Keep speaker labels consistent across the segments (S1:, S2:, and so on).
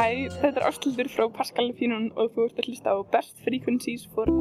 S1: Hæ, þetta er Ástildur frá Pascal Fínun og þú ert að hlusta á Best Frequencies for...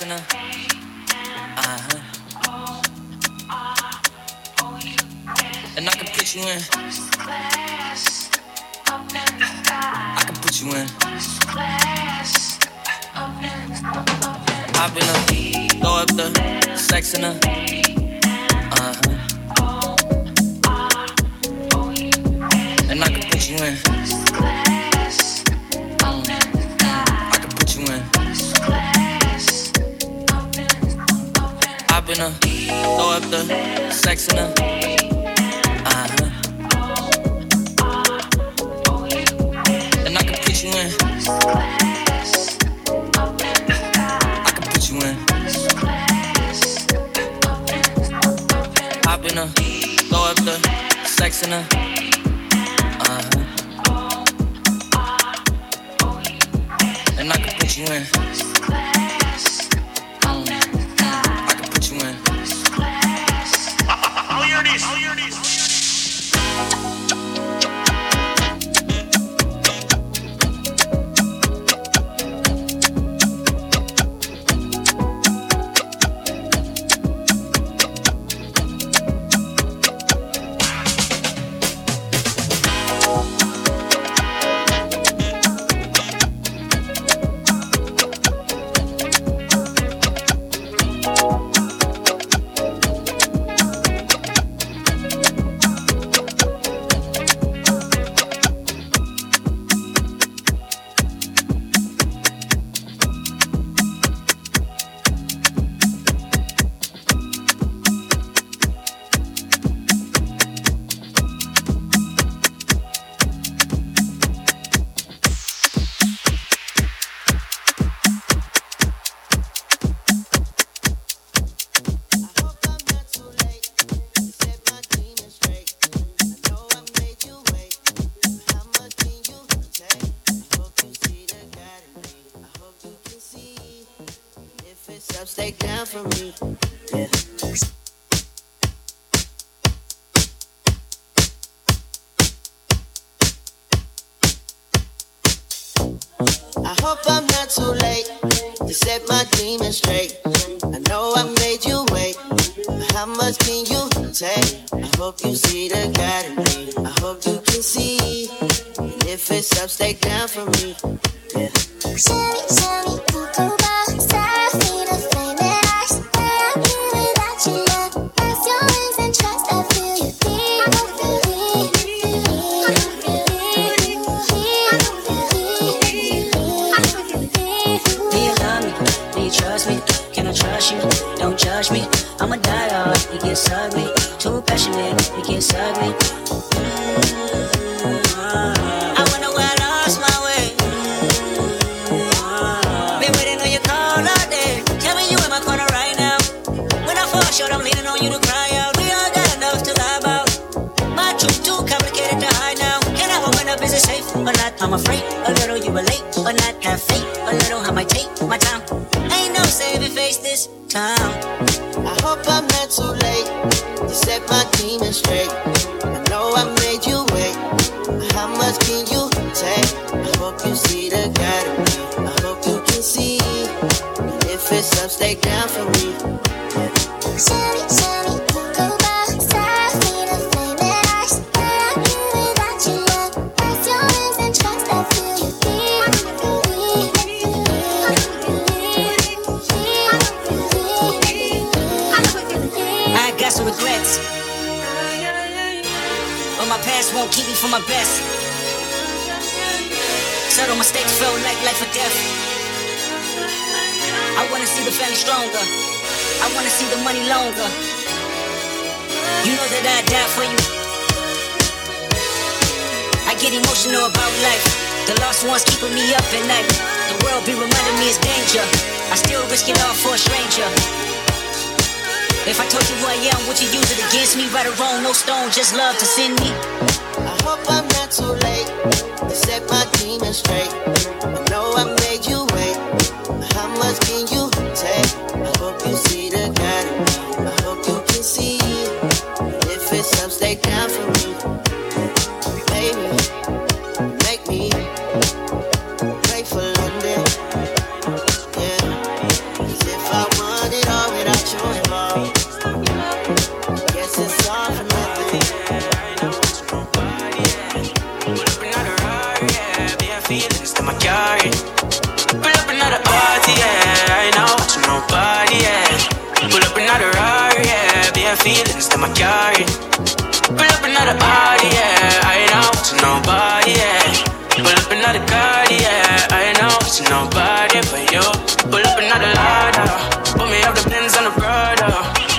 S2: listener. Uh huh. And I can put you in. I can put you in. I've been a throw up the sex in her. Uh huh. And I can put you in. up in her, throw up the sex in her. Uh-huh. And I can put you in. I can put you in. Hop in her, throw up the sex in her. Uh-huh. And I can put you in. longer. I
S3: wanna see the money longer. You know that I die for you. I get emotional about life. The lost ones keeping me up at night. The world be reminding me it's danger. I still risk it all for a stranger. If I told you who I am, would you use it against me? Right or wrong, no stone, just love to send me.
S4: I hope I'm not too late to set my demons straight. I know I made you wait. How much can you? if it's something Stay down for me.
S5: Feelings that I carry. Pull up another party, yeah. I ain't out to nobody, yeah. Pull up another car, yeah. I ain't out to nobody but you. Pull up another ladder. Put me up the pins on the brother.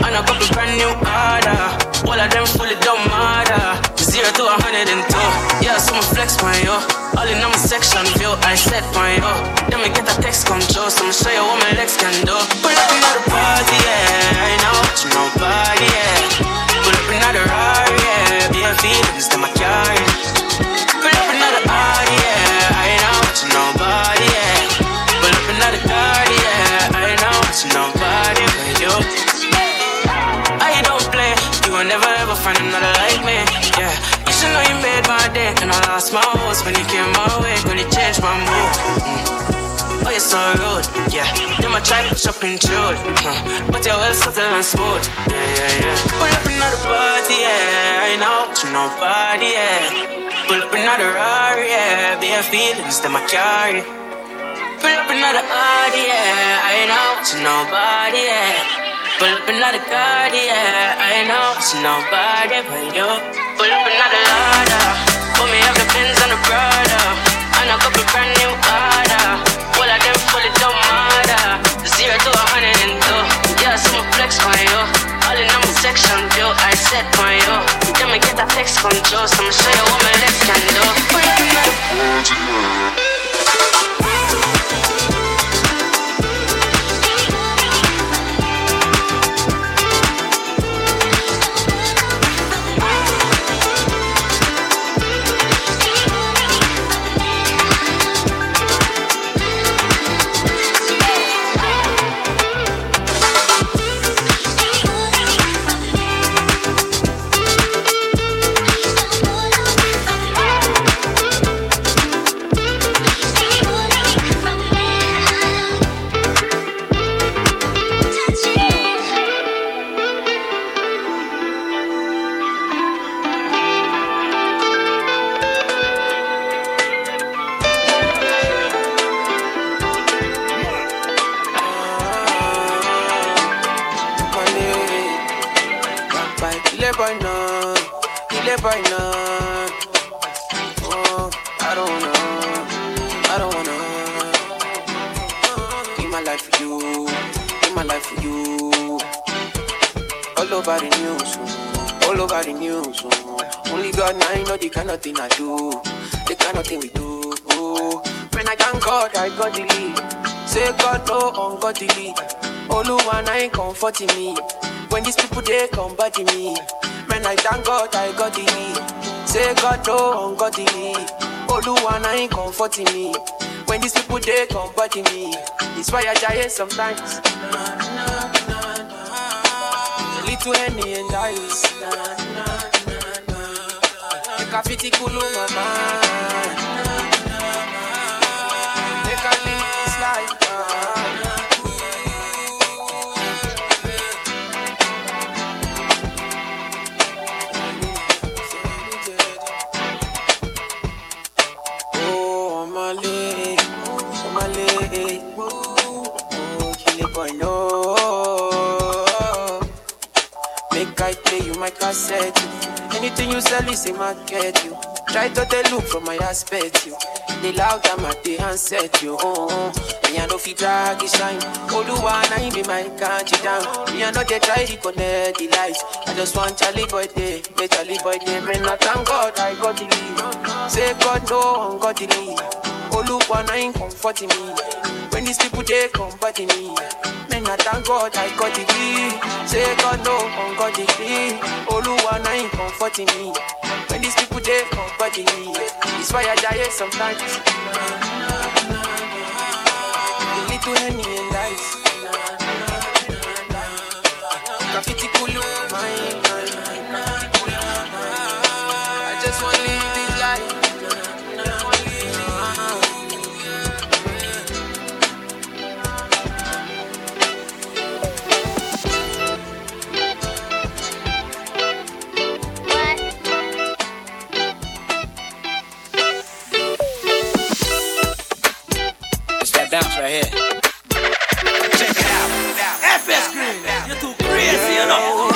S5: And I got a brand new order. All of them fully don't matter. Zero to a hundred and two. Yeah, so I'ma flex my yo. All in on my section view, I set my yo. Then me get a text control, so I'ma show you what my legs can do. So rude, yeah. Then my try push up and huh. but you're well subtle and smooth, yeah, yeah, yeah. Pull up another party, yeah. I out to nobody, yeah. Pull up another Rari, yeah. Bare feelings that I carry. Pull up another party, yeah. I out to nobody, yeah. Pull up another car, yeah. I out to nobody but you. Pull up another ladder. Put me up the pins on the brother. And a couple brand new order. Flex my yo. All in on my section view, I set my yo. Then me get a text control, so I'ma show you what my legs can do.
S6: Kind of thing I do, the kind of thing we do. When I thank God, I got the lead. Say God no ungodly. Oluwa na ain't comforting me. When these people they come body me. When I thank God I got the lead. Say God no ungodly. Oluwa na ain't comforting me. When these people they come body me. It's why I die sometimes. Little henny and ice. Make a fitty cool my Anything you sell is a market. You try to tell look from my aspect. You The loud I'm at the handset. You oh, oh. me I know fi drag it shine. Oh, the one I be my country down. Me I they try to connect the lights. I just want Charlie boy day, me Charlie boy day. Man, I thank God I got the lead. Say God no ungodly. Oh, look one I comforting me. When these people they body me. Man, I thank God I got the lead. Say God no ungodly. Oh, look one I ain't comforting me. When these people they body me. It's why I die sometimes. A little henny
S7: crazy, you know.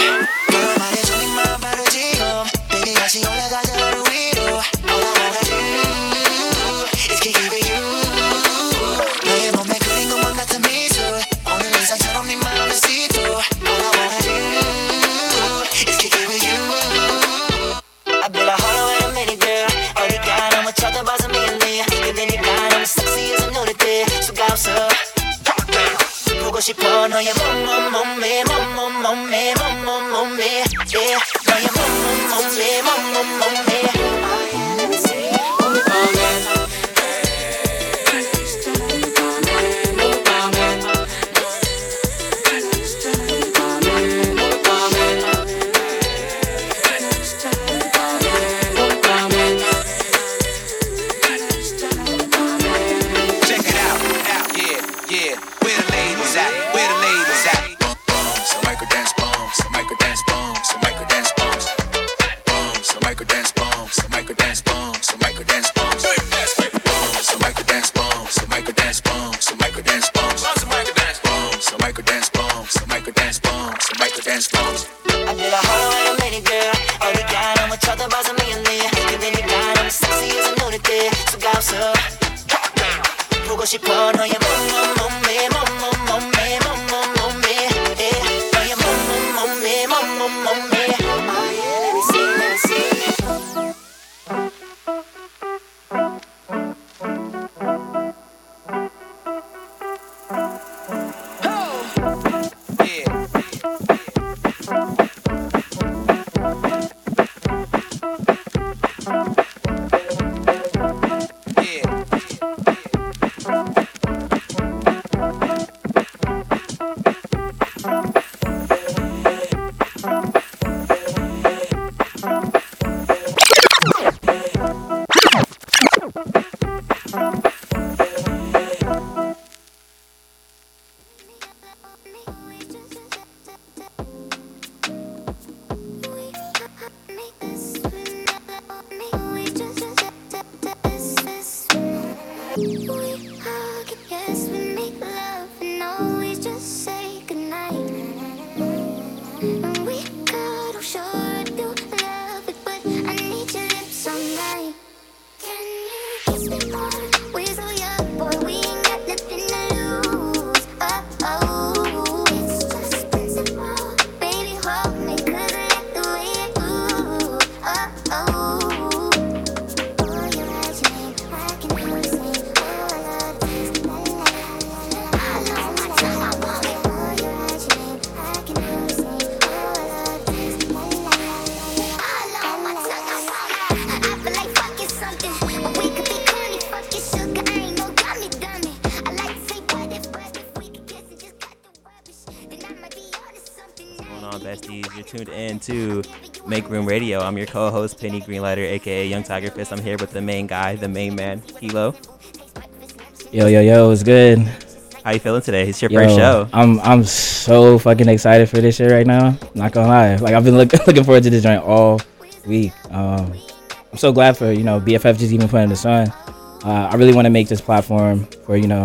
S8: You're
S9: tuned in to Make Room Radio. I'm your co-host Penny Greenlighter, aka Young Tiger Fist. I'm here with the main guy, the main man, Kilo.
S10: Yo, yo, yo, it's good.
S9: How you feeling today? It's your
S10: Yo,
S9: first show.
S10: I'm I'm so fucking excited for this shit right now. Not gonna lie, like I've been look, looking forward to this joint all week. Um, I'm so glad for you know BFF just even putting this on. Uh, I really want to make this platform for you know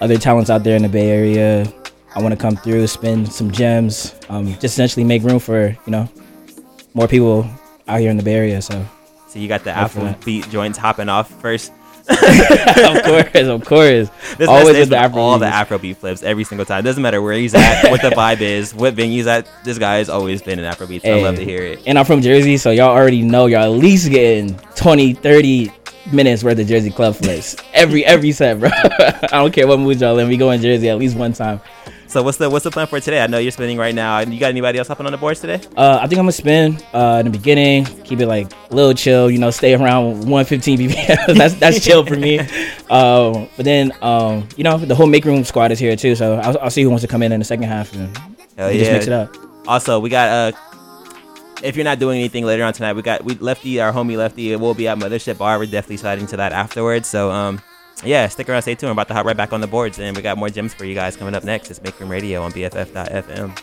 S10: other talents out there in the Bay Area. I want to come through, spin some gems, um, just essentially make room for you know more people out here in the Bay Area. So
S9: So you got the Afro beat joints hopping off first.
S10: of course, of course,
S9: This
S10: always with the Afro
S9: all the. Afrobeat flips every single time. Doesn't matter where he's at, what the vibe is, what venue he's at. This guy has always been in Afrobeats. I love to hear it.
S10: And I'm from Jersey, so y'all already know y'all at least getting 20, 30 minutes worth of Jersey club flips every every set, bro. I don't care what mood y'all in. We go in Jersey at least one time.
S9: So what's the what's the plan for today? I know you're spinning right now. You got anybody else hopping on the boards today?
S10: Uh, I think I'm gonna spin uh, in the beginning, keep it like a little chill, you know, stay around 115 BPM. that's that's chill for me. Um, but then, um, you know, the whole make room squad is here too, so I'll, I'll see who wants to come in in the second half and
S9: yeah.
S10: just mix it up.
S9: Also, we got uh if you're not doing anything later on tonight, we got we Lefty, our homie Lefty, will be at Mothership Bar. We're definitely sliding to that afterwards. So um yeah, stick around, stay tuned. We're about to hop right back on the boards and we got more gems for you guys coming up next. It's Make Room Radio on BFF.fm.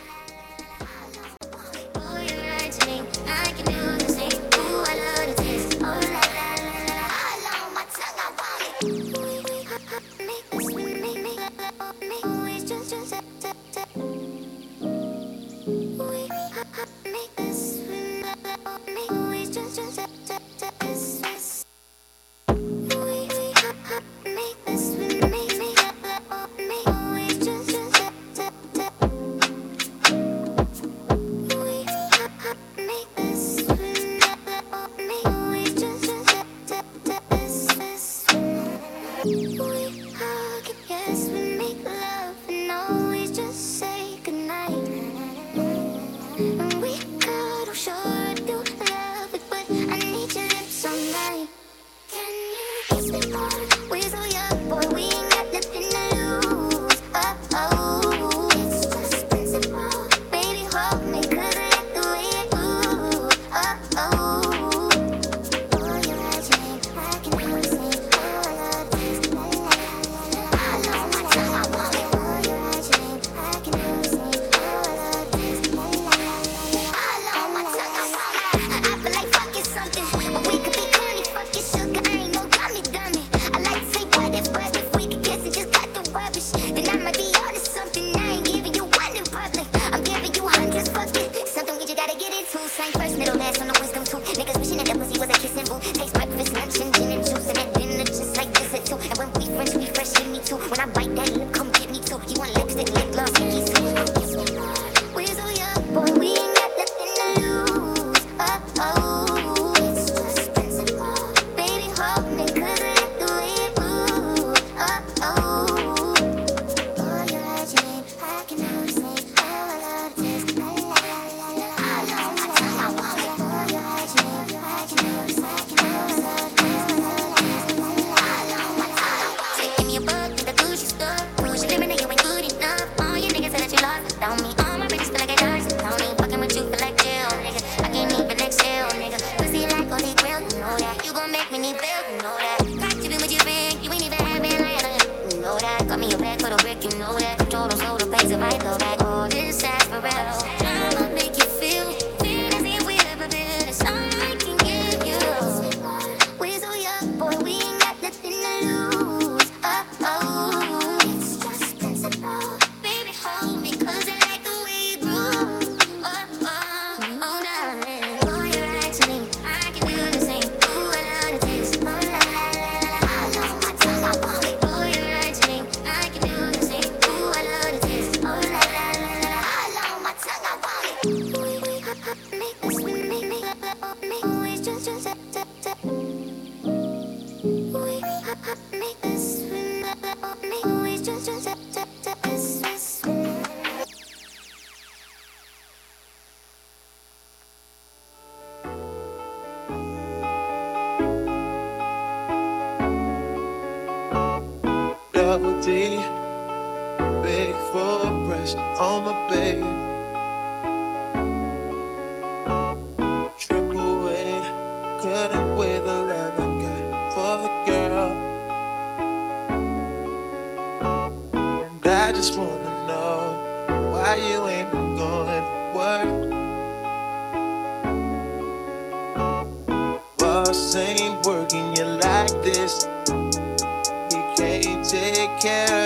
S11: care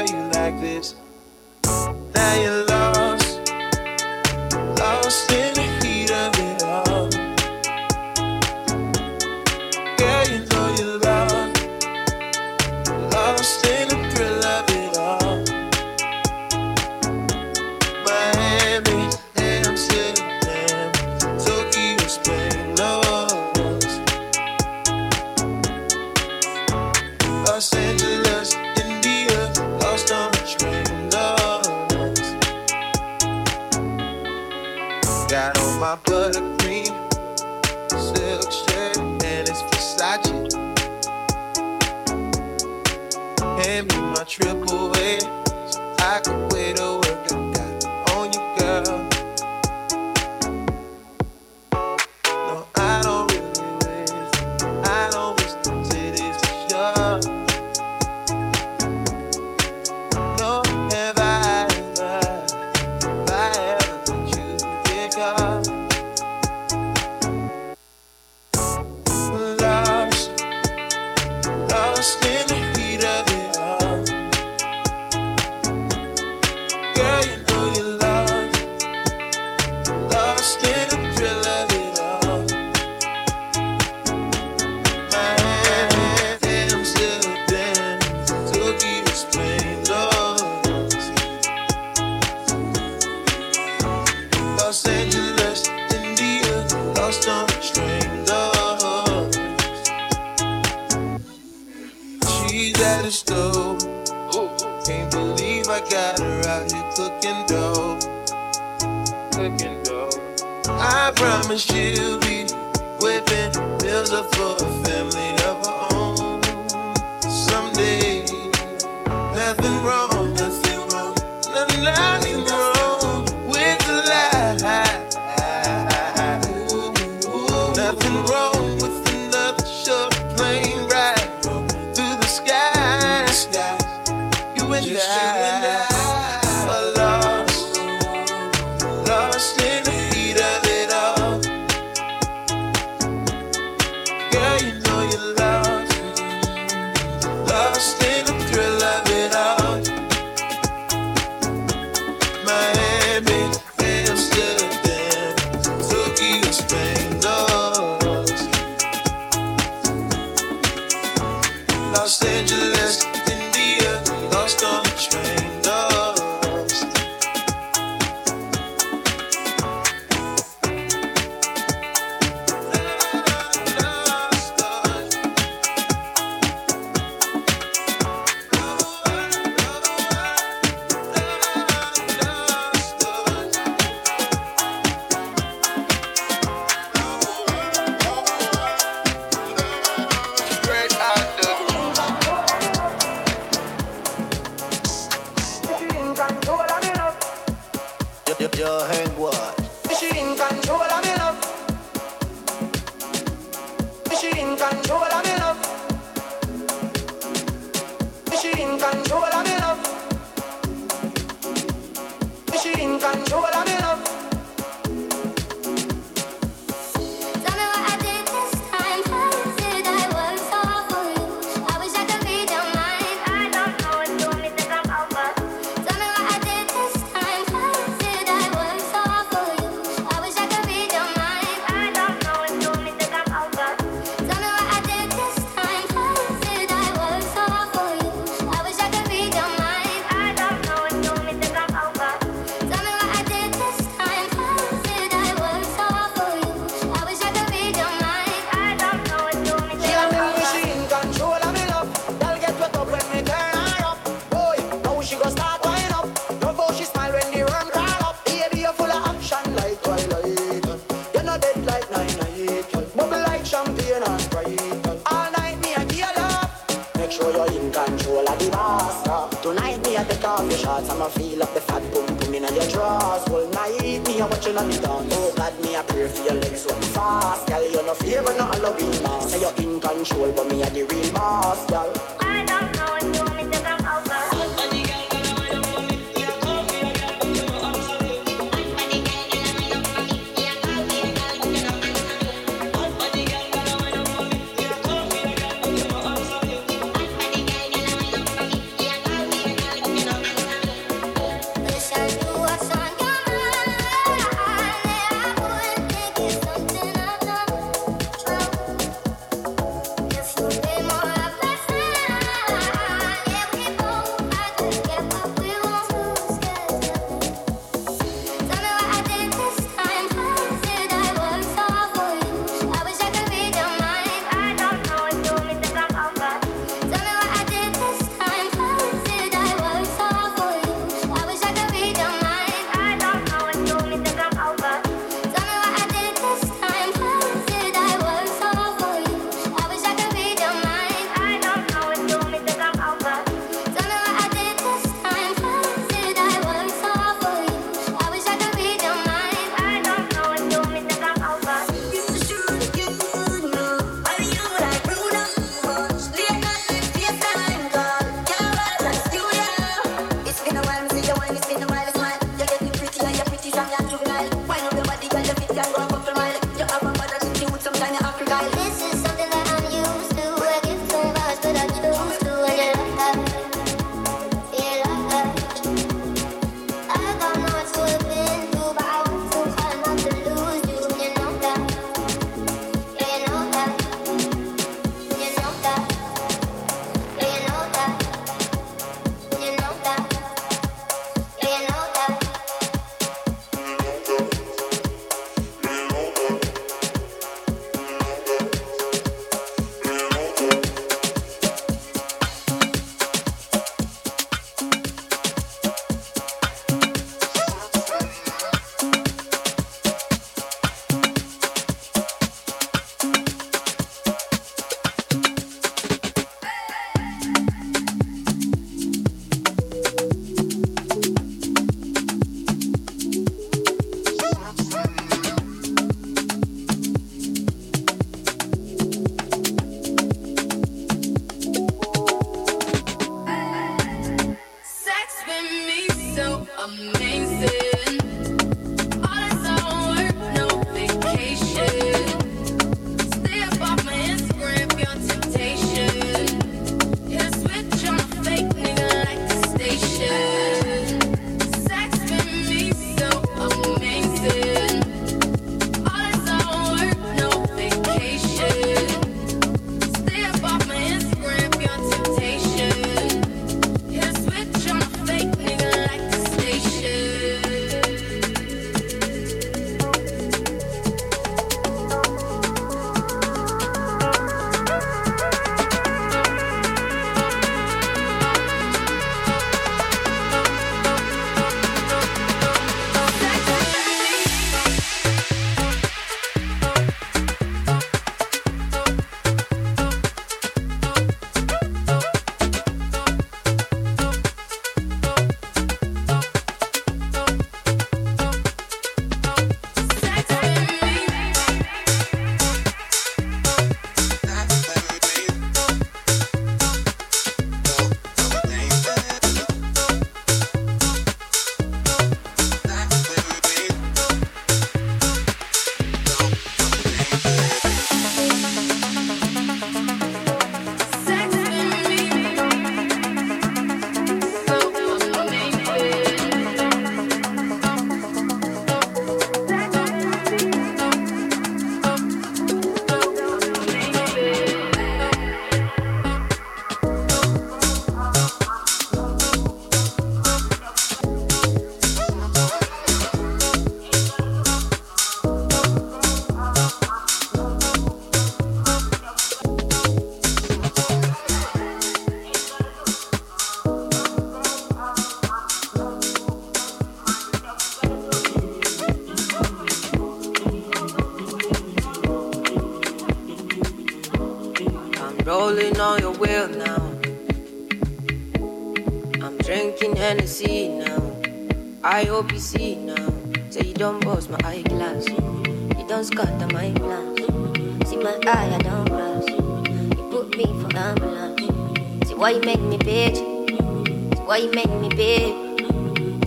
S11: Why you make me big?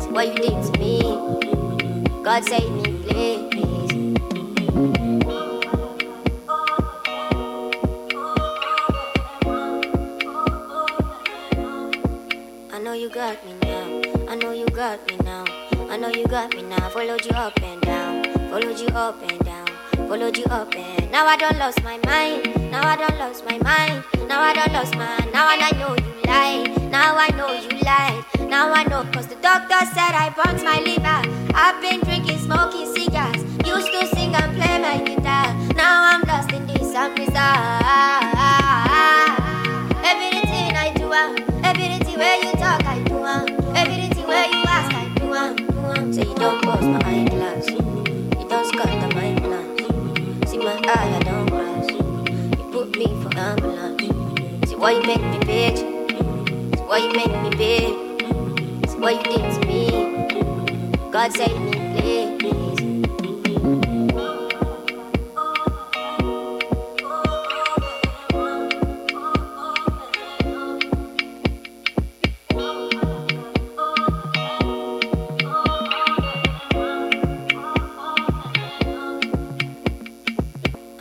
S11: So
S12: why you
S8: did to me?
S13: God
S14: save me, please. I know you got me now. I know you got me now. I know you got me now. Followed you up and down. Followed you up and down. Followed you up and now I don't lose my mind. Now I don't lose my mind.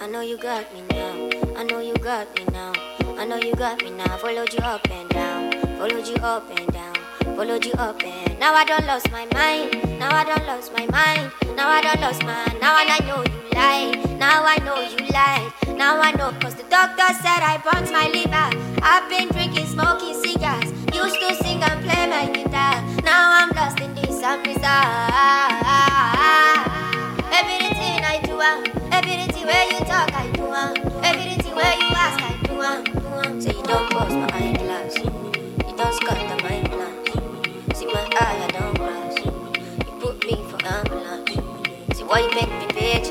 S14: I know you got me now. I know you got me now. I know you got me now. Followed you up and down. Followed you up and down. Followed you up and now I don't lose my mind. Now I don't lose my mind. Now I don't lose my. Now I know you lie. Now I know you lie. Now I know cause the doctor said I burnt my liver. I've been drinking, smoking cigars. Used to sing and play my guitar. Now I'm lost in this, I'm bizarre. Everything I you. Everything where you talk, I do want. Everything where you ask, I do Say so you don't cross my eyeglass. You don't scatter my plans. See my eye, I don't glass. You put me for ambulance. See why you make me bitch.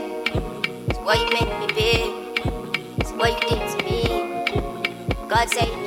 S14: See why you make me bitch. See why you did to me. God
S2: say.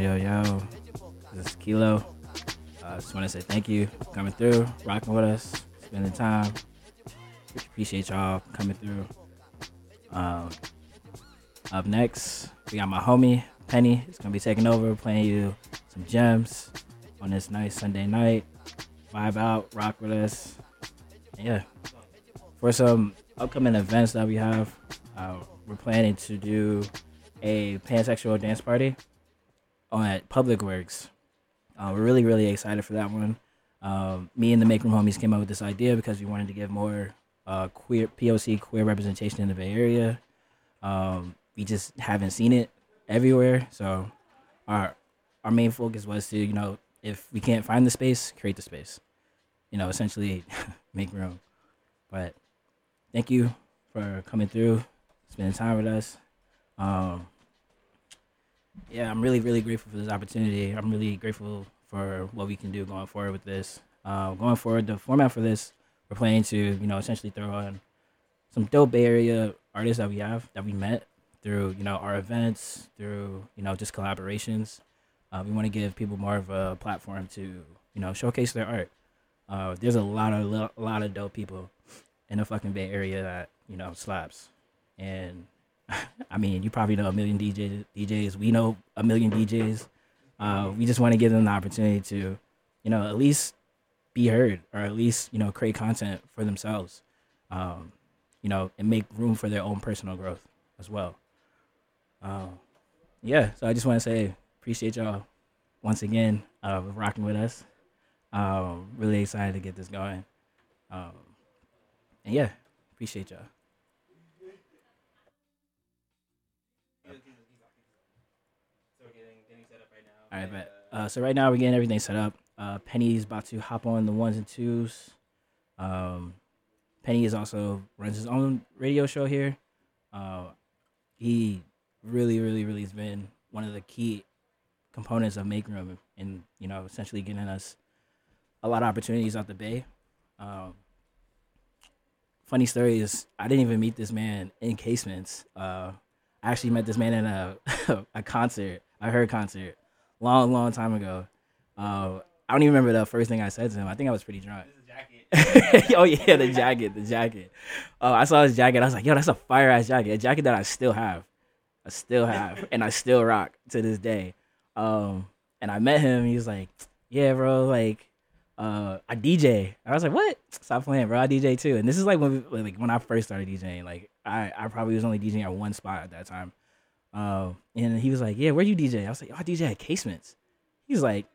S15: Yo,
S10: yo. This is Kilo. I uh, just want to say thank you for coming through, rocking with us, spending time. Appreciate y'all coming through. Um, up next, we got my homie Penny. It's gonna be taking over, playing you some gems on this nice Sunday night. Vibe out, rock with us. And yeah. For some upcoming events that we have, uh, we're planning to do a pansexual dance party on at Public Works. Uh, we're really, really excited for that one. Um, me and the Make Room homies came up with this idea because we wanted to give more uh, queer POC queer representation in the Bay Area. Um, we just haven't seen it everywhere, so our our main focus was to you know if we can't find the space, create the space. You know, essentially make room. But thank you for coming through, spending time with us. Um, yeah, I'm really, really grateful for this opportunity. I'm really grateful for what we can do going forward with this. Uh, going forward, the format for this, we're planning to, you know, essentially throw on some dope Bay Area artists that we have that we met through, you know, our events, through, you know, just collaborations. Uh, we want to give people more of a platform to, you know, showcase their art. Uh, there's a lot of a lot of dope people in the fucking Bay Area that you know slaps, and I mean, you probably know a million DJs. DJs, we know a million DJs. Uh, we just want to give them the opportunity to, you know, at least be heard or at least you know create content for themselves, um, you know, and make room for their own personal growth as well. Um, yeah, so I just want to say appreciate y'all once again uh, rocking with us. Um, really excited to get this going. Um, and yeah, appreciate y'all. All right, but uh, so right now we're getting everything set up. Uh, Penny's about to hop on the ones and twos. Um, Penny is also runs his own radio show here. Uh, he really, really, really has been one of the key components of Make Room and you know essentially getting us a lot of opportunities out the Bay. Um, funny story is I didn't even meet this man in casements. Uh, I actually met this man in a a concert. I heard concert long, long time ago. Uh, I don't even remember the first thing I said to him. I think I was pretty drunk. oh yeah, the jacket, the jacket. Oh, I saw his jacket. I was like, yo, that's a fire ass jacket. A jacket that I still have. I still have, and I still rock to this day. Um, and I met him. He was like, yeah, bro, like, uh, I DJ. I was like, what? Stop playing, bro. I DJ too. And this is like when we, like when I first started DJing. Like, I I probably was only DJing at one spot at that time. Um, and he was like, yeah, where you DJ? I was like, oh, I DJ at Casements. He was like,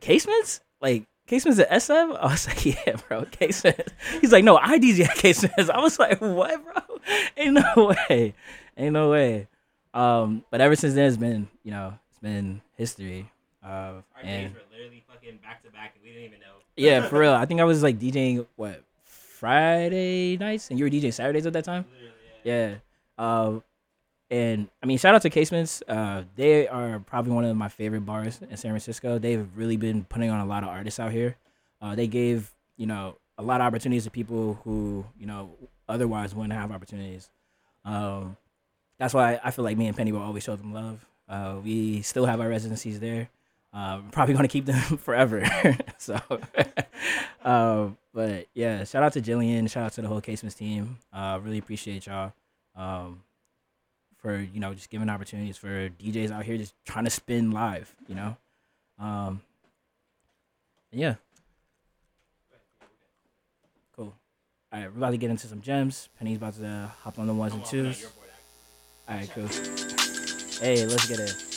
S10: Casements? Like Casements at SF? I was like, yeah, bro, Casements. He's like, no, I DJ at Casements. I was like, what, bro? Ain't no way. Ain't no way. Um, but ever since then, it's been, you know, it's been history. Uh,
S9: Our
S10: and
S9: days were literally fucking back to back, and we didn't even know.
S10: yeah, for real. I think I was like DJing what Friday nights, and you were DJing Saturdays at that time. Yeah. Um, and I mean, shout out to Casements. Uh, they are probably one of my favorite bars in San Francisco. They've really been putting on a lot of artists out here. Uh, they gave you know a lot of opportunities to people who you know otherwise wouldn't have opportunities. Um, that's why I feel like me and Penny will always show them love. Uh, we still have our residencies there. Uh, probably going to keep them forever. so, um, but yeah, shout out to Jillian. Shout out to the whole Casements team. Uh, really appreciate y'all um, for you know just giving opportunities for DJs out here just trying to spin live. You know, um, yeah. Cool. All right, we're about to get into some gems. Penny's about to hop on the ones and twos. All right, cool. Hey, let's get it.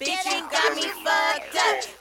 S16: Bitch, you got me fucked up.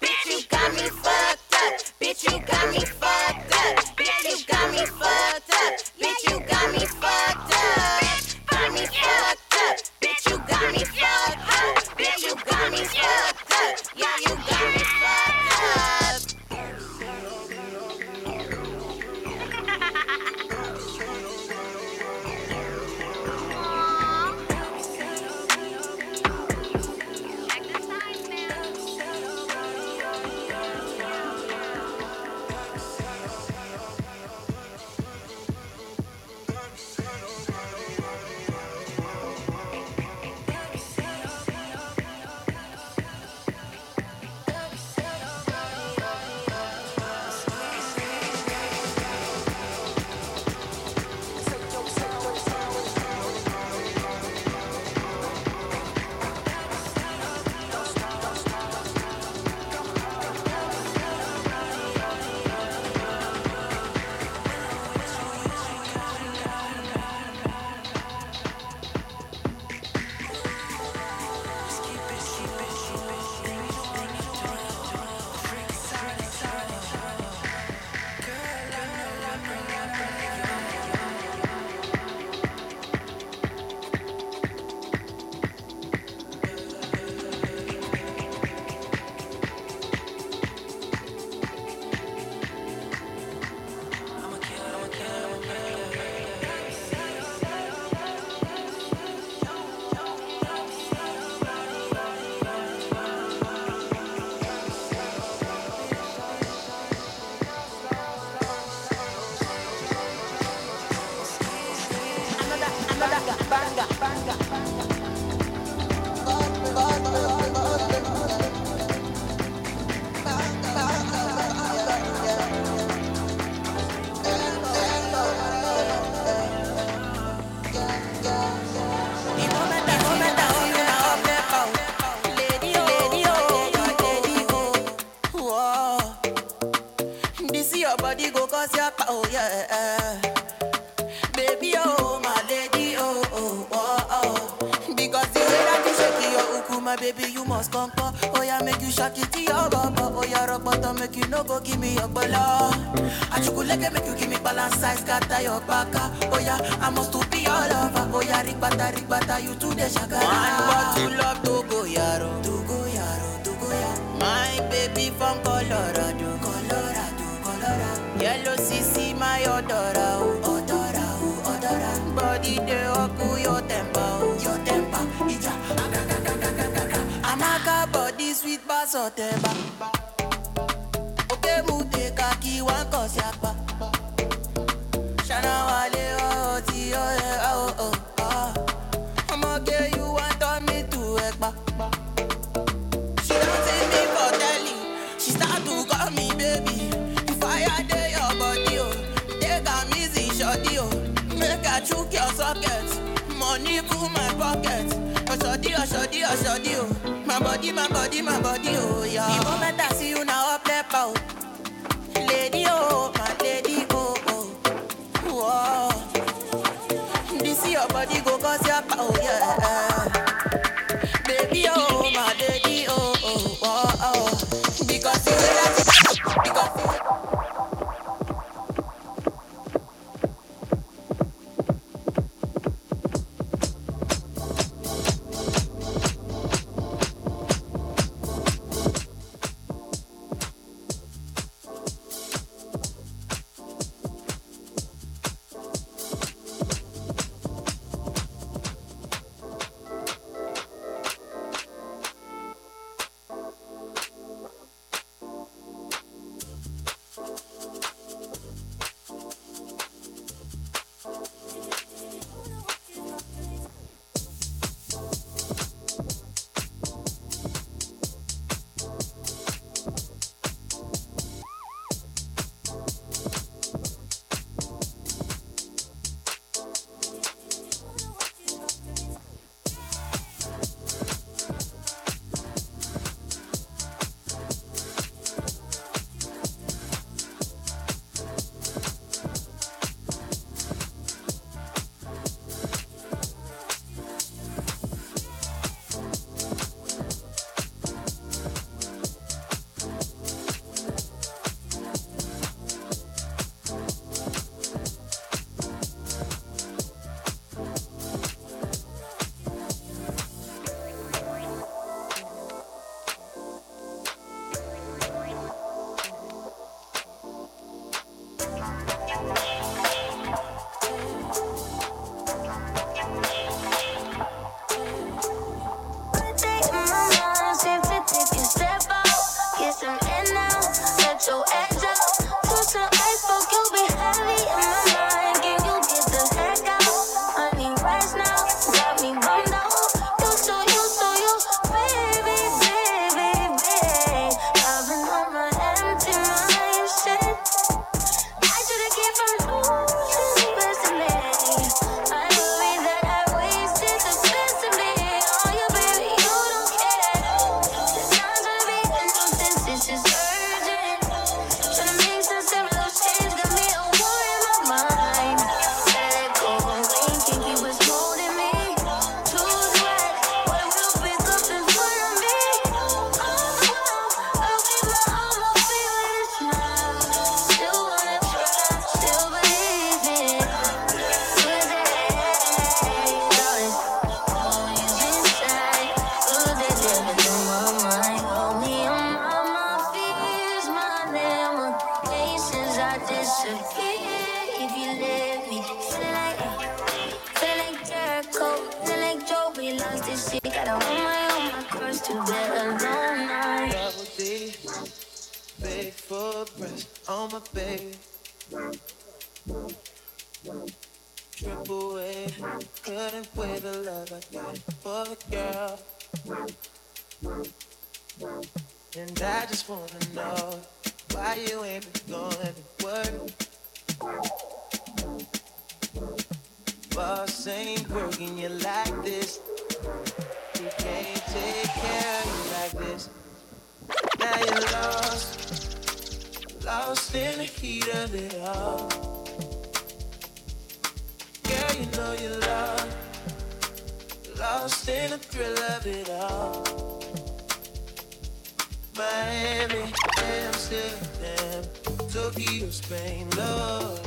S11: Amsterdam, Tokyo, Spain, love.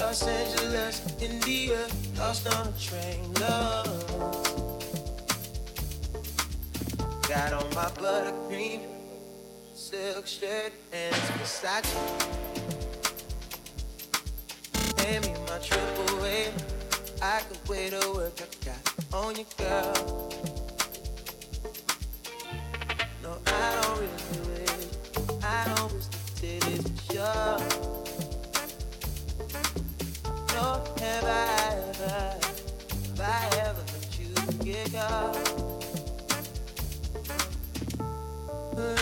S11: Los Angeles, India, lost on a train, love. Got on my buttercream, silk shirt, and it's Versace. Hand me my triple A, I could wait to work, I got on your girl. got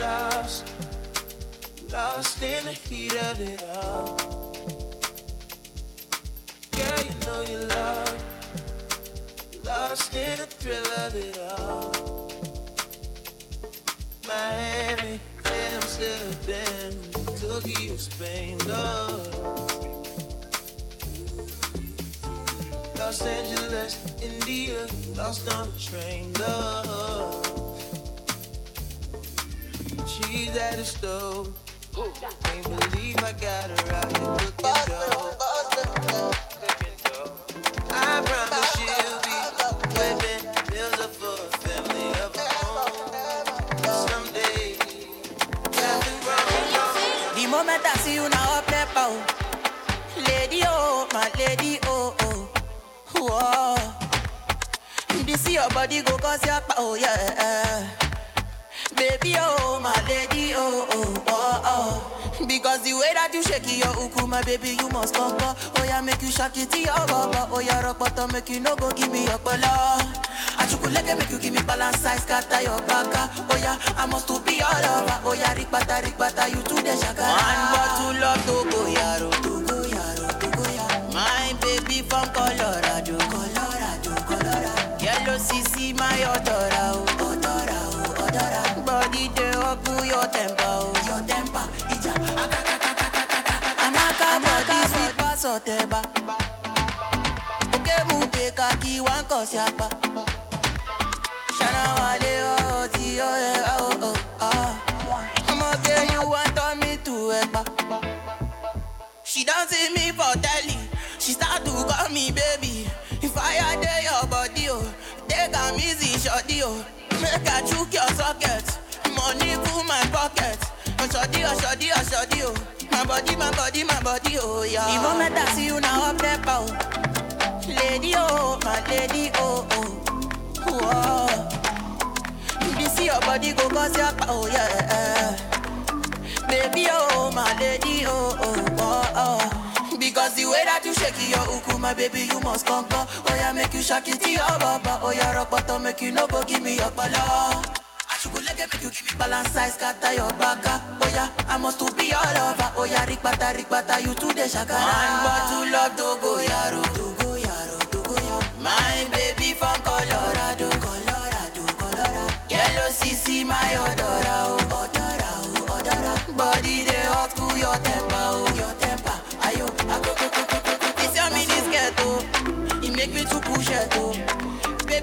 S11: lost, lost in the heat of it all. Yeah, you know you love, lost in the thrill of it all. Miami, Amsterdam, Tokyo, Spain, Lord. Los Angeles, India lost on the train, love. She's at the stove. Can't believe I got her out here cooking dough. I promise she'll be whipping bills up for a family of her own. Someday.
S16: The moment I see you your body go cause your oh yeah. Baby, oh, my lady, oh, oh, oh, oh. Because the way that you shake it, your uku, my baby, you must come, come. Oh, yeah, make you shake it to your baba. Oh, yeah, rock bottom, make you no go give me your bala. I chuku leke, make you give me balance size, scatter your baka. Oh, yeah, I must to be all over. Oh, yeah, rikbata, rikbata, you to the shaka. One bottle of Togo, yaro, Togo, yaro, Togo, yaro. My baby from Colorado, Colorado, Yellow CC, my odora, oh, odora, oh, odora. Body they up your temper, oh, your temper. Ija, amaka, body sweet pass oteba. Oke mu te kaki wan kosi apa. Shana wale oh ti oh yeah oh oh ah. I'ma. She don't see me for telly. She start to call me baby. Am oh. Make I chook your socket. Money full my pocket. Shorty, oh, shorty, oh. My body, my body, my body, oh, yeah. The moment I see you now up there, bow. Lady, oh, my lady, oh, oh. Whoa. This your body go cause your oh, yeah. Baby, oh, my lady, oh, oh, oh, oh. Because the way that you shake it, your uku, my baby, you must conquer. Oh, yeah, make you shake it to your baba. Oh, yeah, rock bottom, make you no go give me your bala. Ashuguleke, make you give me balance size, scatter your baka. Ah. Oh, yeah, I must to be all over. Oh, yeah, rikbata, rikbata, you to the shakara. One bottle of Togo, yaro. Togo, yaro, Togo, yaro. My baby from Colorado, Colorado, Colorado. Yellow CC, my odora, oh,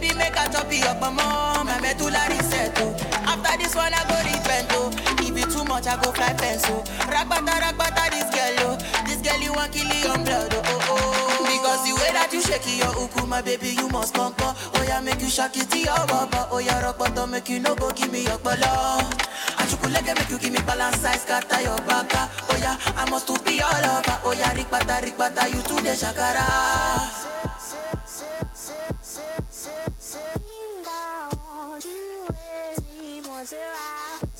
S16: Baby, make a chop it up. My medulla reset, oh. After this one, I go repent, oh. If it too much, I go fly fence, oh. Ragbata, ragbata, this girl, oh. This girl, you want kill your blood, oh, oh, oh. Because the way that you shake your uku, my baby, you must conquer. Oh, yeah, make you shake it to your baba. Oh, yeah, rock bottom, make you no go give me your bala. Achukuleke, make you give me balance size, scatter your baka. Oh, yeah, I must to be all over. Oh, yeah, rikbata, rikbata, you to the shakara.
S17: 我是蛙。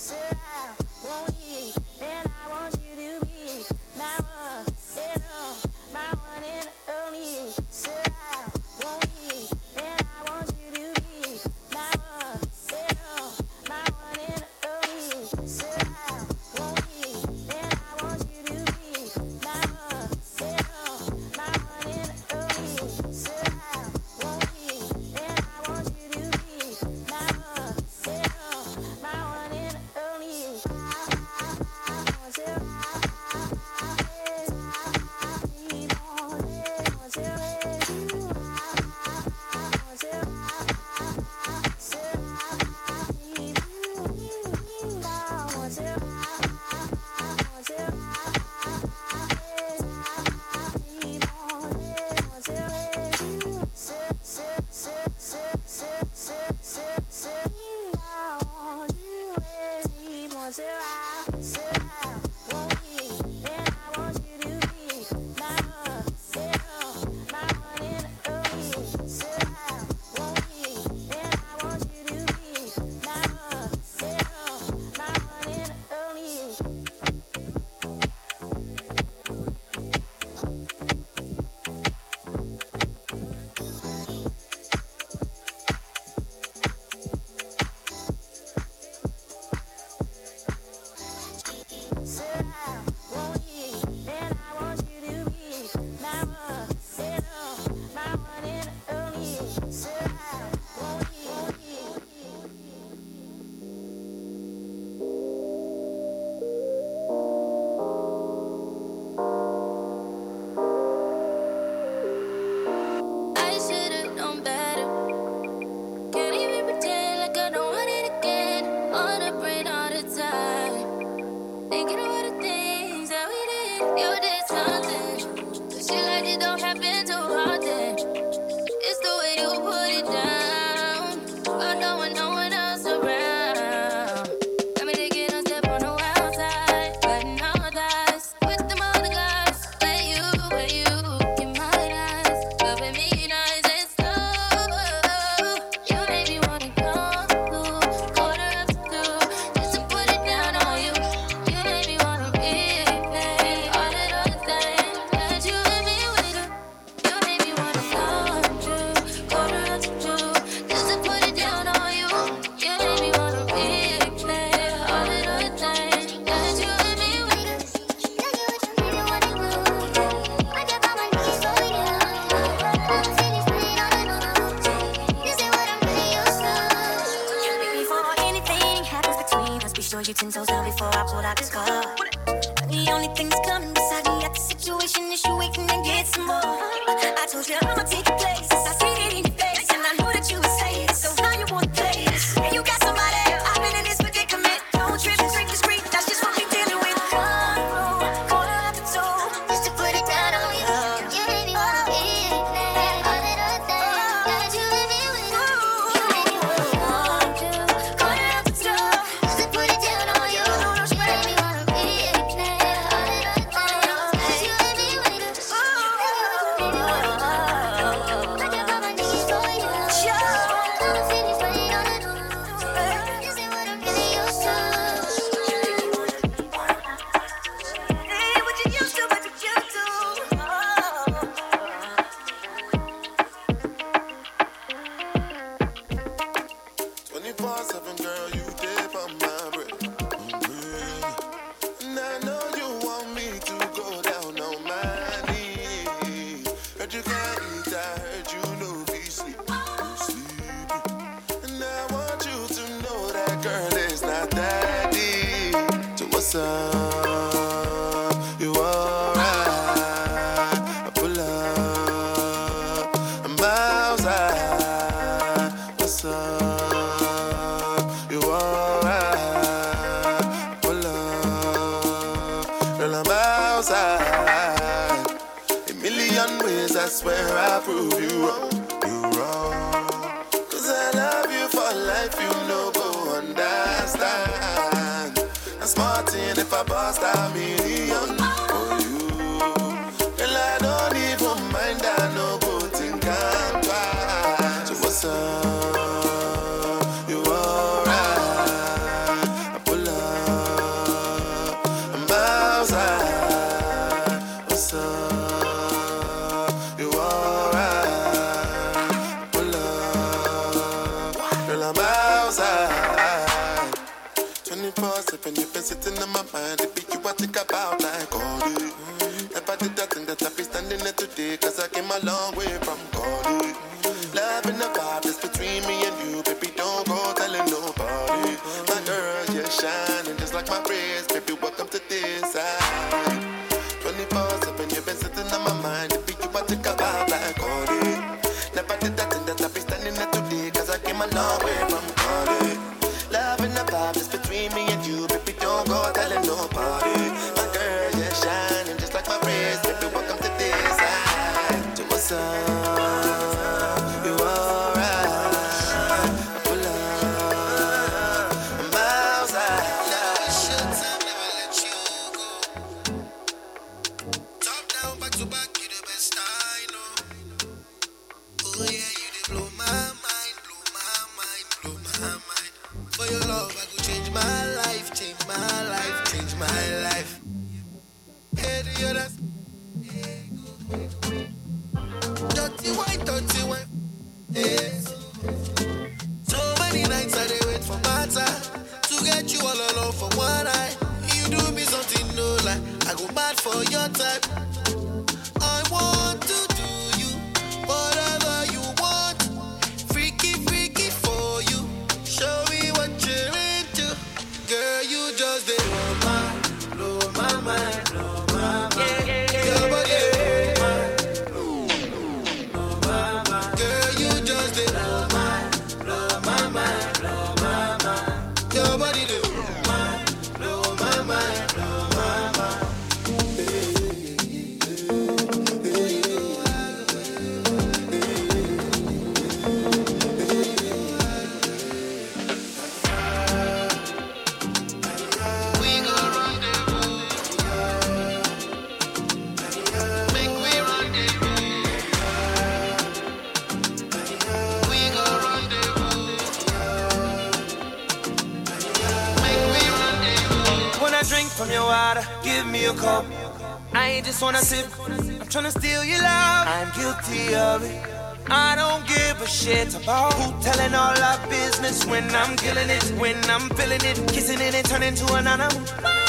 S17: into
S5: an animal.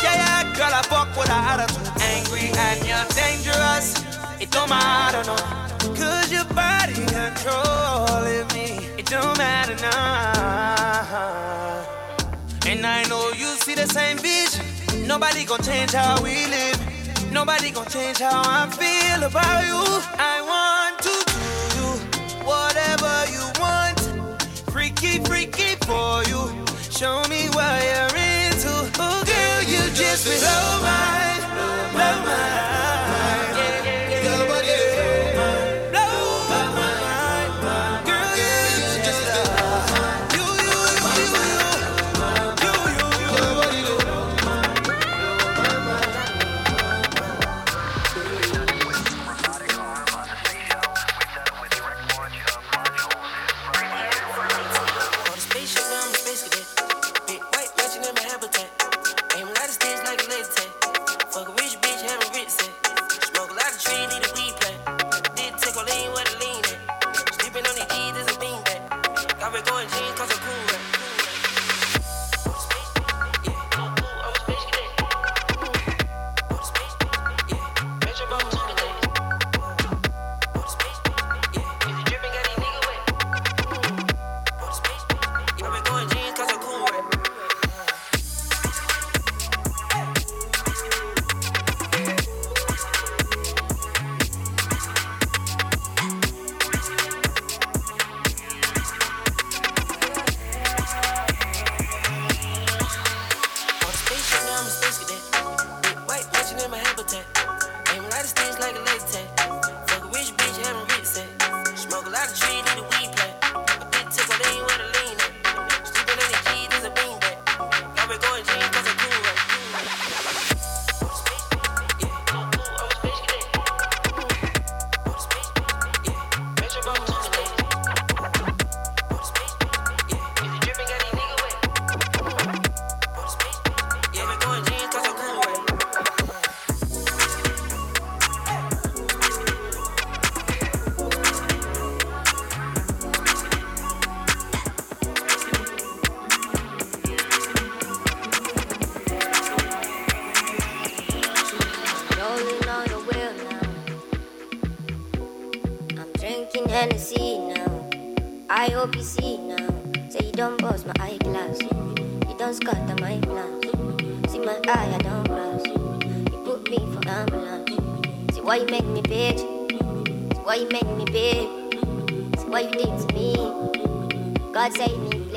S5: Yeah, yeah, girl, I fuck with her attitude. Angry and you're dangerous. It don't matter, no. Cause your body controlling me. It don't matter, now. And I know you see the
S11: same vision. Nobody gon' change how we live. Nobody gon' change how I feel about you. I want to do whatever you want. Freaky, freaky for you.
S14: this is all.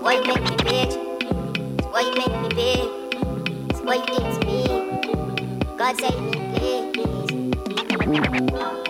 S14: Why you make me bitch? Why you make me big? Why you think it's me? God save me, please.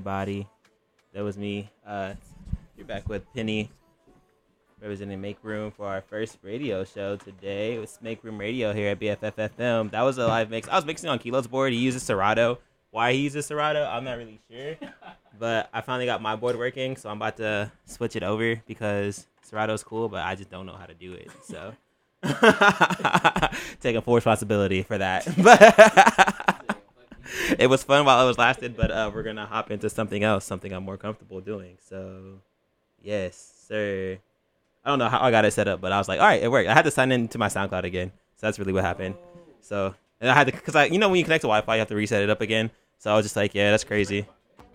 S9: Everybody? That was me. Uh, you're back with Penny, representing Make Room for our first radio show today. It was Make Room Radio here at BFFFM. That was a live mix. I was mixing on Kilo's board. He uses Serato. Why he uses Serato, I'm not really sure. But I finally got my board working, so I'm about to switch it over because Serato's cool, but I just don't know how to do it. So taking full responsibility for that. It was fun while it was lasted, but uh, we're gonna hop into something else, something I'm more comfortable doing. So, yes, sir. I don't know how I got it set up, but I was like, all right, it worked. I had to sign into my SoundCloud again, so that's really what happened. So, and I had to, cause I, you know, when you connect to Wi-Fi, you have to reset it up again. So I was just like, yeah, that's crazy.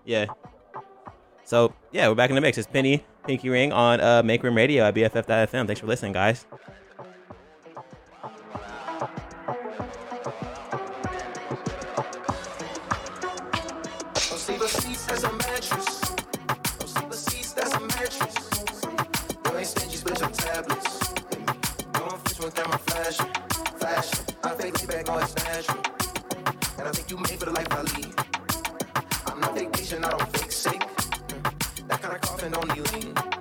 S9: Yeah. So yeah, we're back in the mix. It's Penny Pinky Ring on uh, Make Room Radio at BFF.FM. Thanks for listening, guys.
S11: And I think you made for the life I lead. I'm not vacation, I don't fake sick. That kind of coffin don't need lean.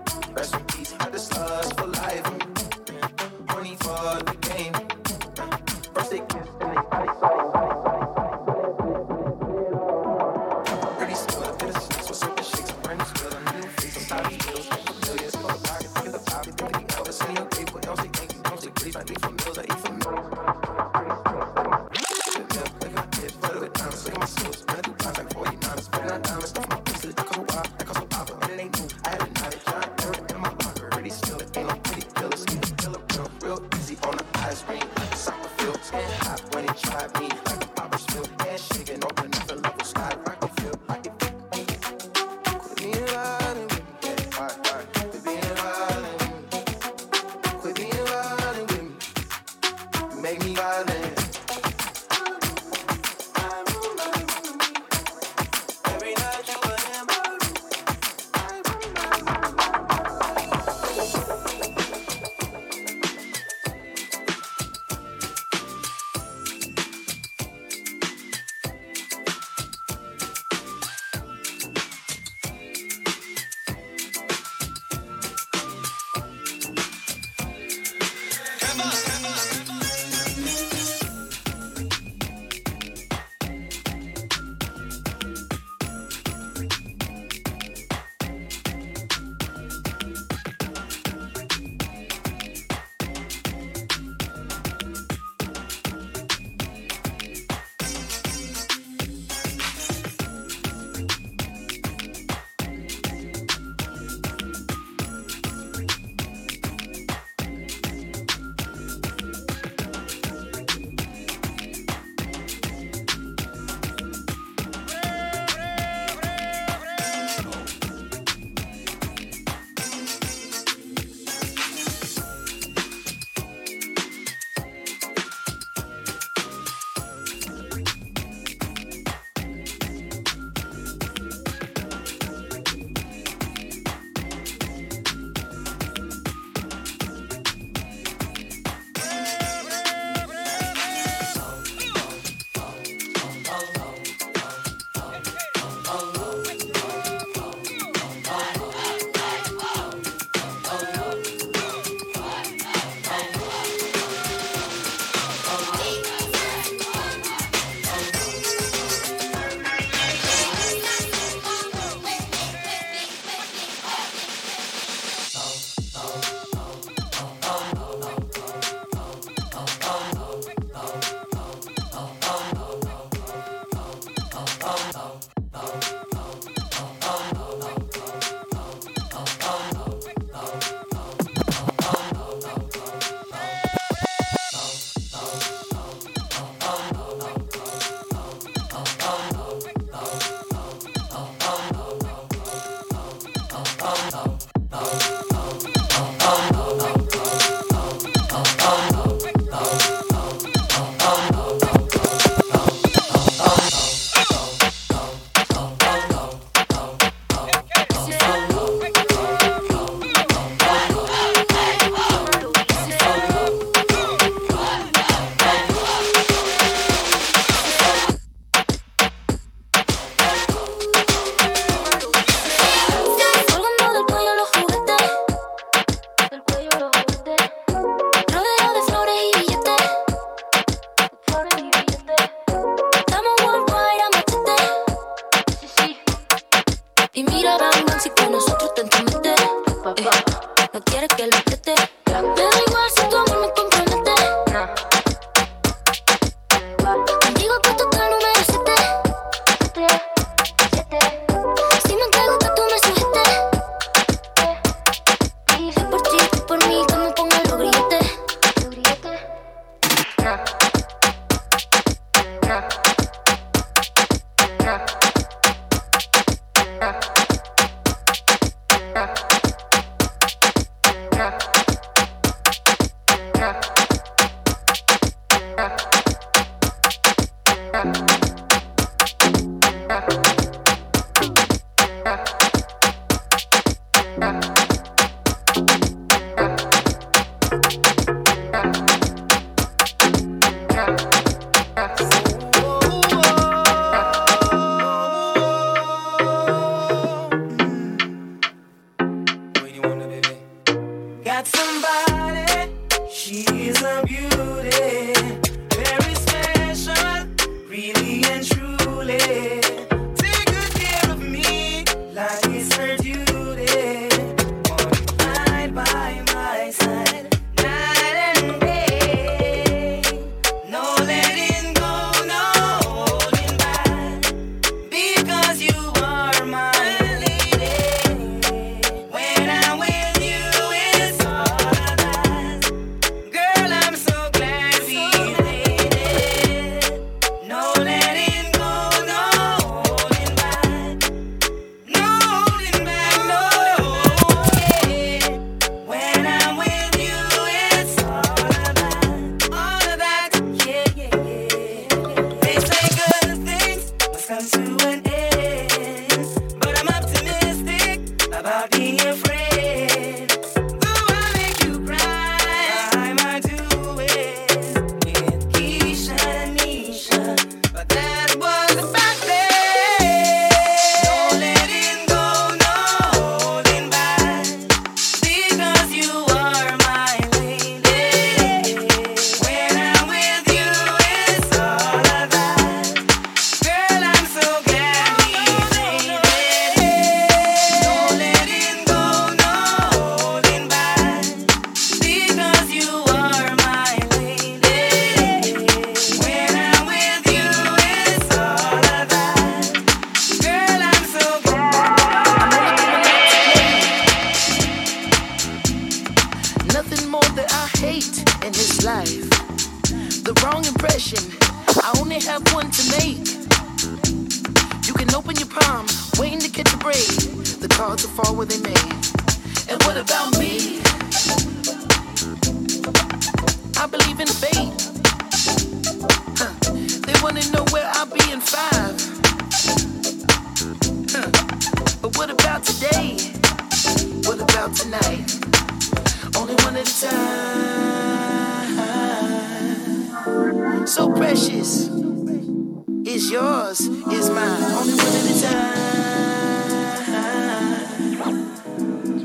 S18: is yours, is mine. Only one at a time.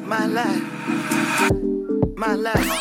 S18: My life, my life.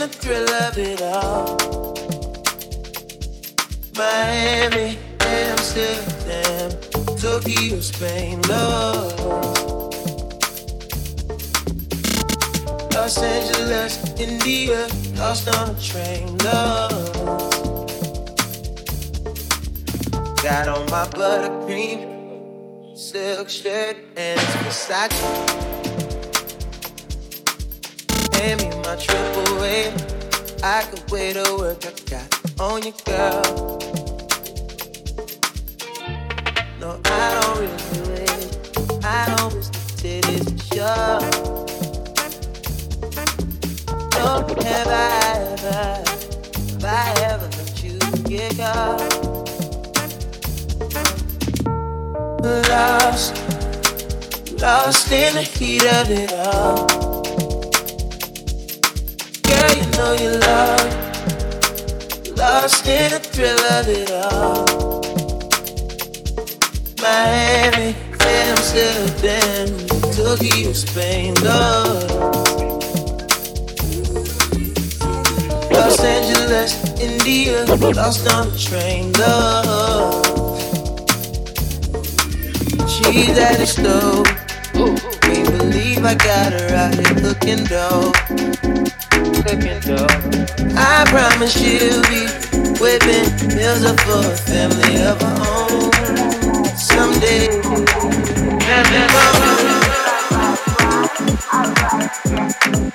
S2: The
S11: thrill of it all. Miami, Amsterdam, Tokyo, Spain, love. Los Angeles, India, lost on a train, love. Got on my buttercream silk shirt and it's Versace. My triple A. I could wait to work I got on you, girl. No, I don't really do it. I don't miss the titties, sure. Oh, have I ever, have I ever let you get caught? Lost, lost in the heat of it all. Know you love, lost in the thrill of it all. Miami, Amsterdam, Tokyo, Spain, love. Los Angeles, India, lost on a train, love. She's at the stove. Can't believe I got her out here cooking dough. Cooking dough. I promise she'll be whipping meals up for a family of her own. Someday.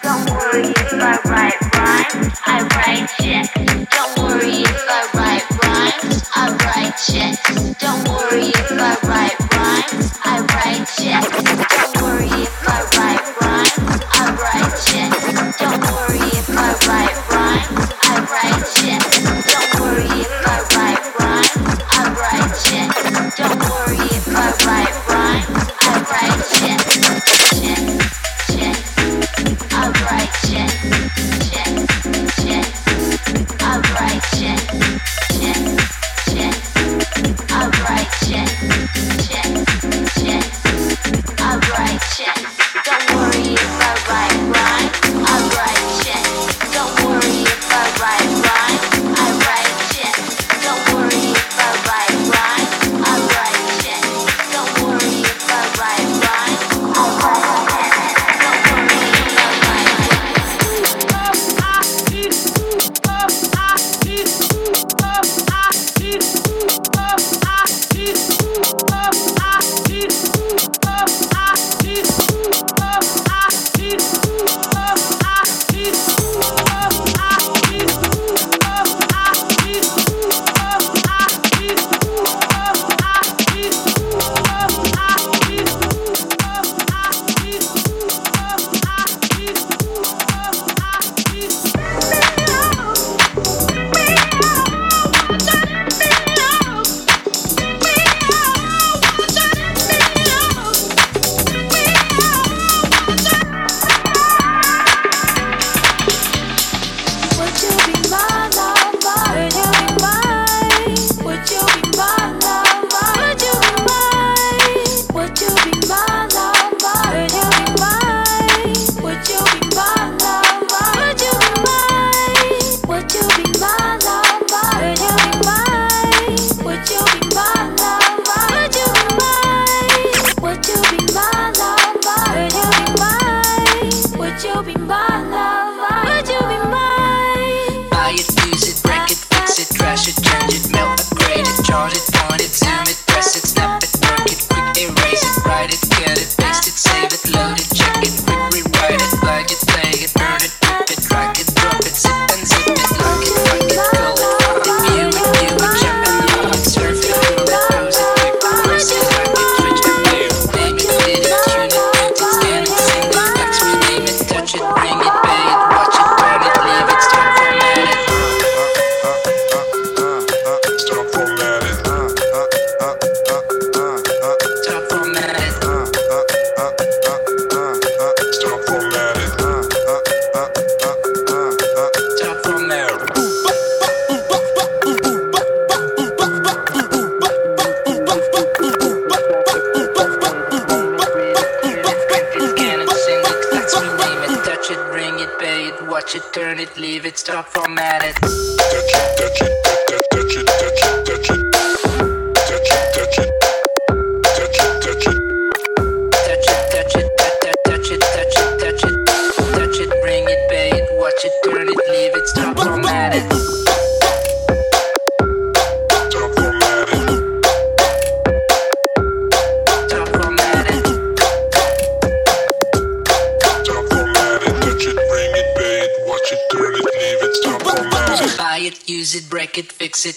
S19: Don't worry if I write rhymes, I write checks. Don't worry if I write rhymes, I write checks. Don't worry if I write rhymes, I write checks.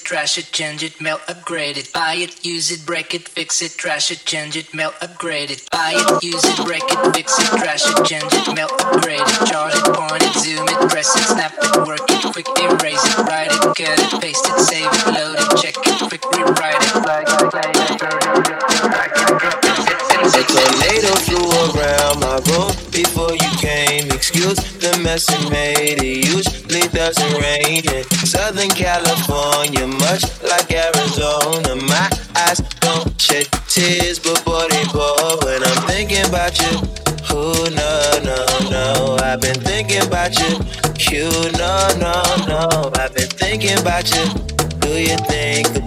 S15: trash it, change it, melt, upgrade it, buy it, use it, break it, fix it, trash it, change it, melt, upgrade it, buy it, use it, break it, fix it, trash it, change it, melt, upgrade it, chart it, point it, zoom it, press it, snap it, work it, quick erase it, write it, cut it, paste it, save it, load it, check it, quick rewrite it.
S11: A tornado flew around my room before you came. Excuse the mess it made. It huge it doesn't rain in Southern California, much like Arizona. My eyes don't shed tears, but body they pour when I'm thinking about you. Ooh, no, no, no, I've been thinking about you. You, no, no, no, I've been thinking about you. Do you think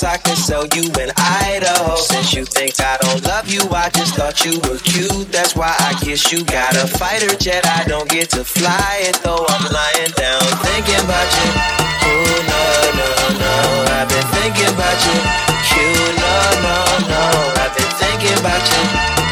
S11: house I could sell you in Idaho. Since you think I don't love you, I just thought you were cute. That's why I guess you got a fighter jet. I don't get to fly it though. I'm lying down thinking about you. Ooh, no, no, no. I've been thinking about you. Cute, no, no, no. I've been thinking about you.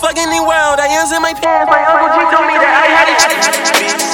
S6: fucking the world. I in my pants. My uncle G told me that I had it.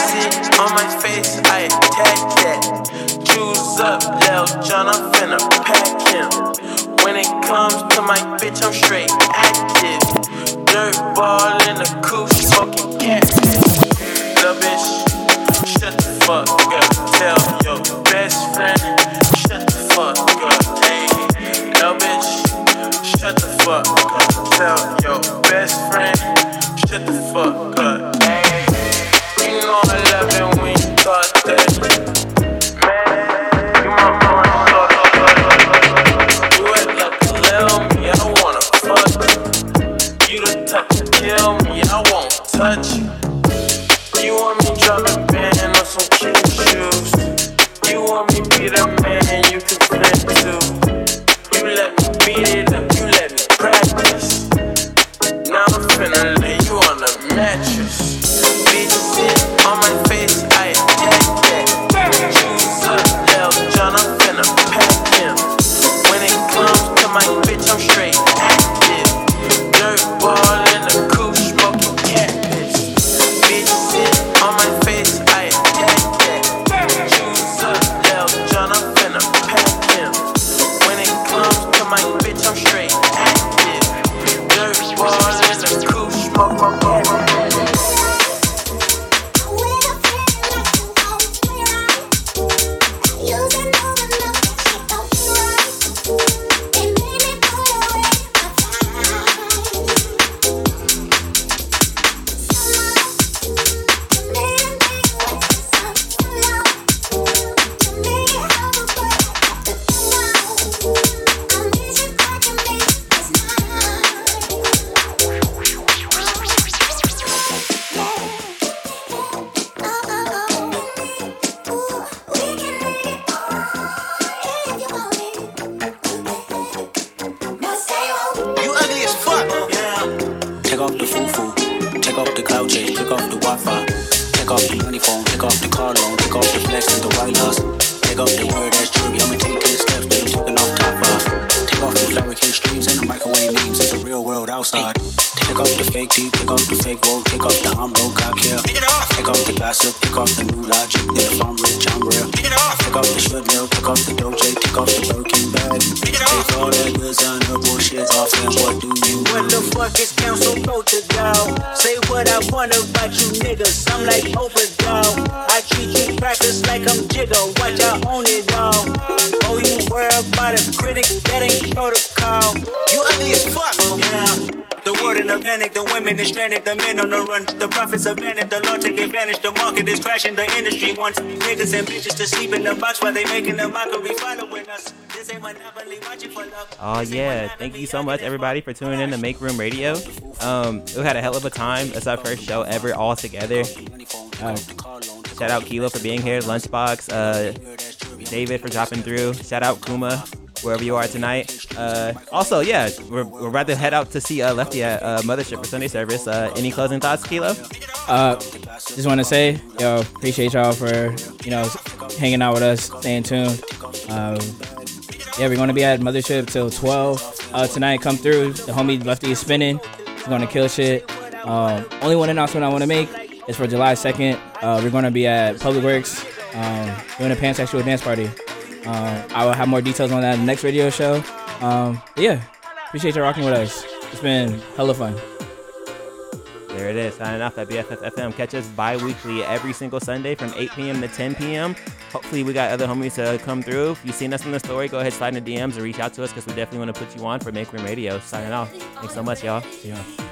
S20: Crashing, the industry wants niggas and bitches to sleep in the box while they making a mockery following us. This ain't monopoly, watching for love.
S9: Oh yeah, thank you so much everybody for tuning in to Make Room Radio. Um, we had a hell of a time. It's our first show ever all together. Uh, shout out Kilo for being here, Lunchbox, uh, David for dropping through. Shout out Kuma wherever you are tonight. Uh, also, yeah, we're, we're about to head out to see uh, Lefty at uh, Mothership for Sunday service. Uh, any closing thoughts, Kilo?
S10: Just want to say, yo, appreciate y'all for you know hanging out with us, staying tuned. Um, yeah, we're gonna be at Mothership till 12 uh, tonight. Come through. The homie Lefty is spinning. He's gonna kill shit. Um, only one announcement I want to make is for July 2nd. Uh, we're gonna be at Public Works um, doing a pansexual dance party. Um, I will have more details on that in the next radio show. Um, yeah, appreciate y'all rocking with us. It's been hella fun.
S9: There it is. Signing off at BFF FM. Catch us bi-weekly every single Sunday from 8 p.m. to 10 p.m. Hopefully we got other homies to come through. If you've seen us in the story, go ahead, slide in the DMs or reach out to us because we definitely want to put you on for Make Room Radio. Signing off. Thanks so much, y'all. See ya.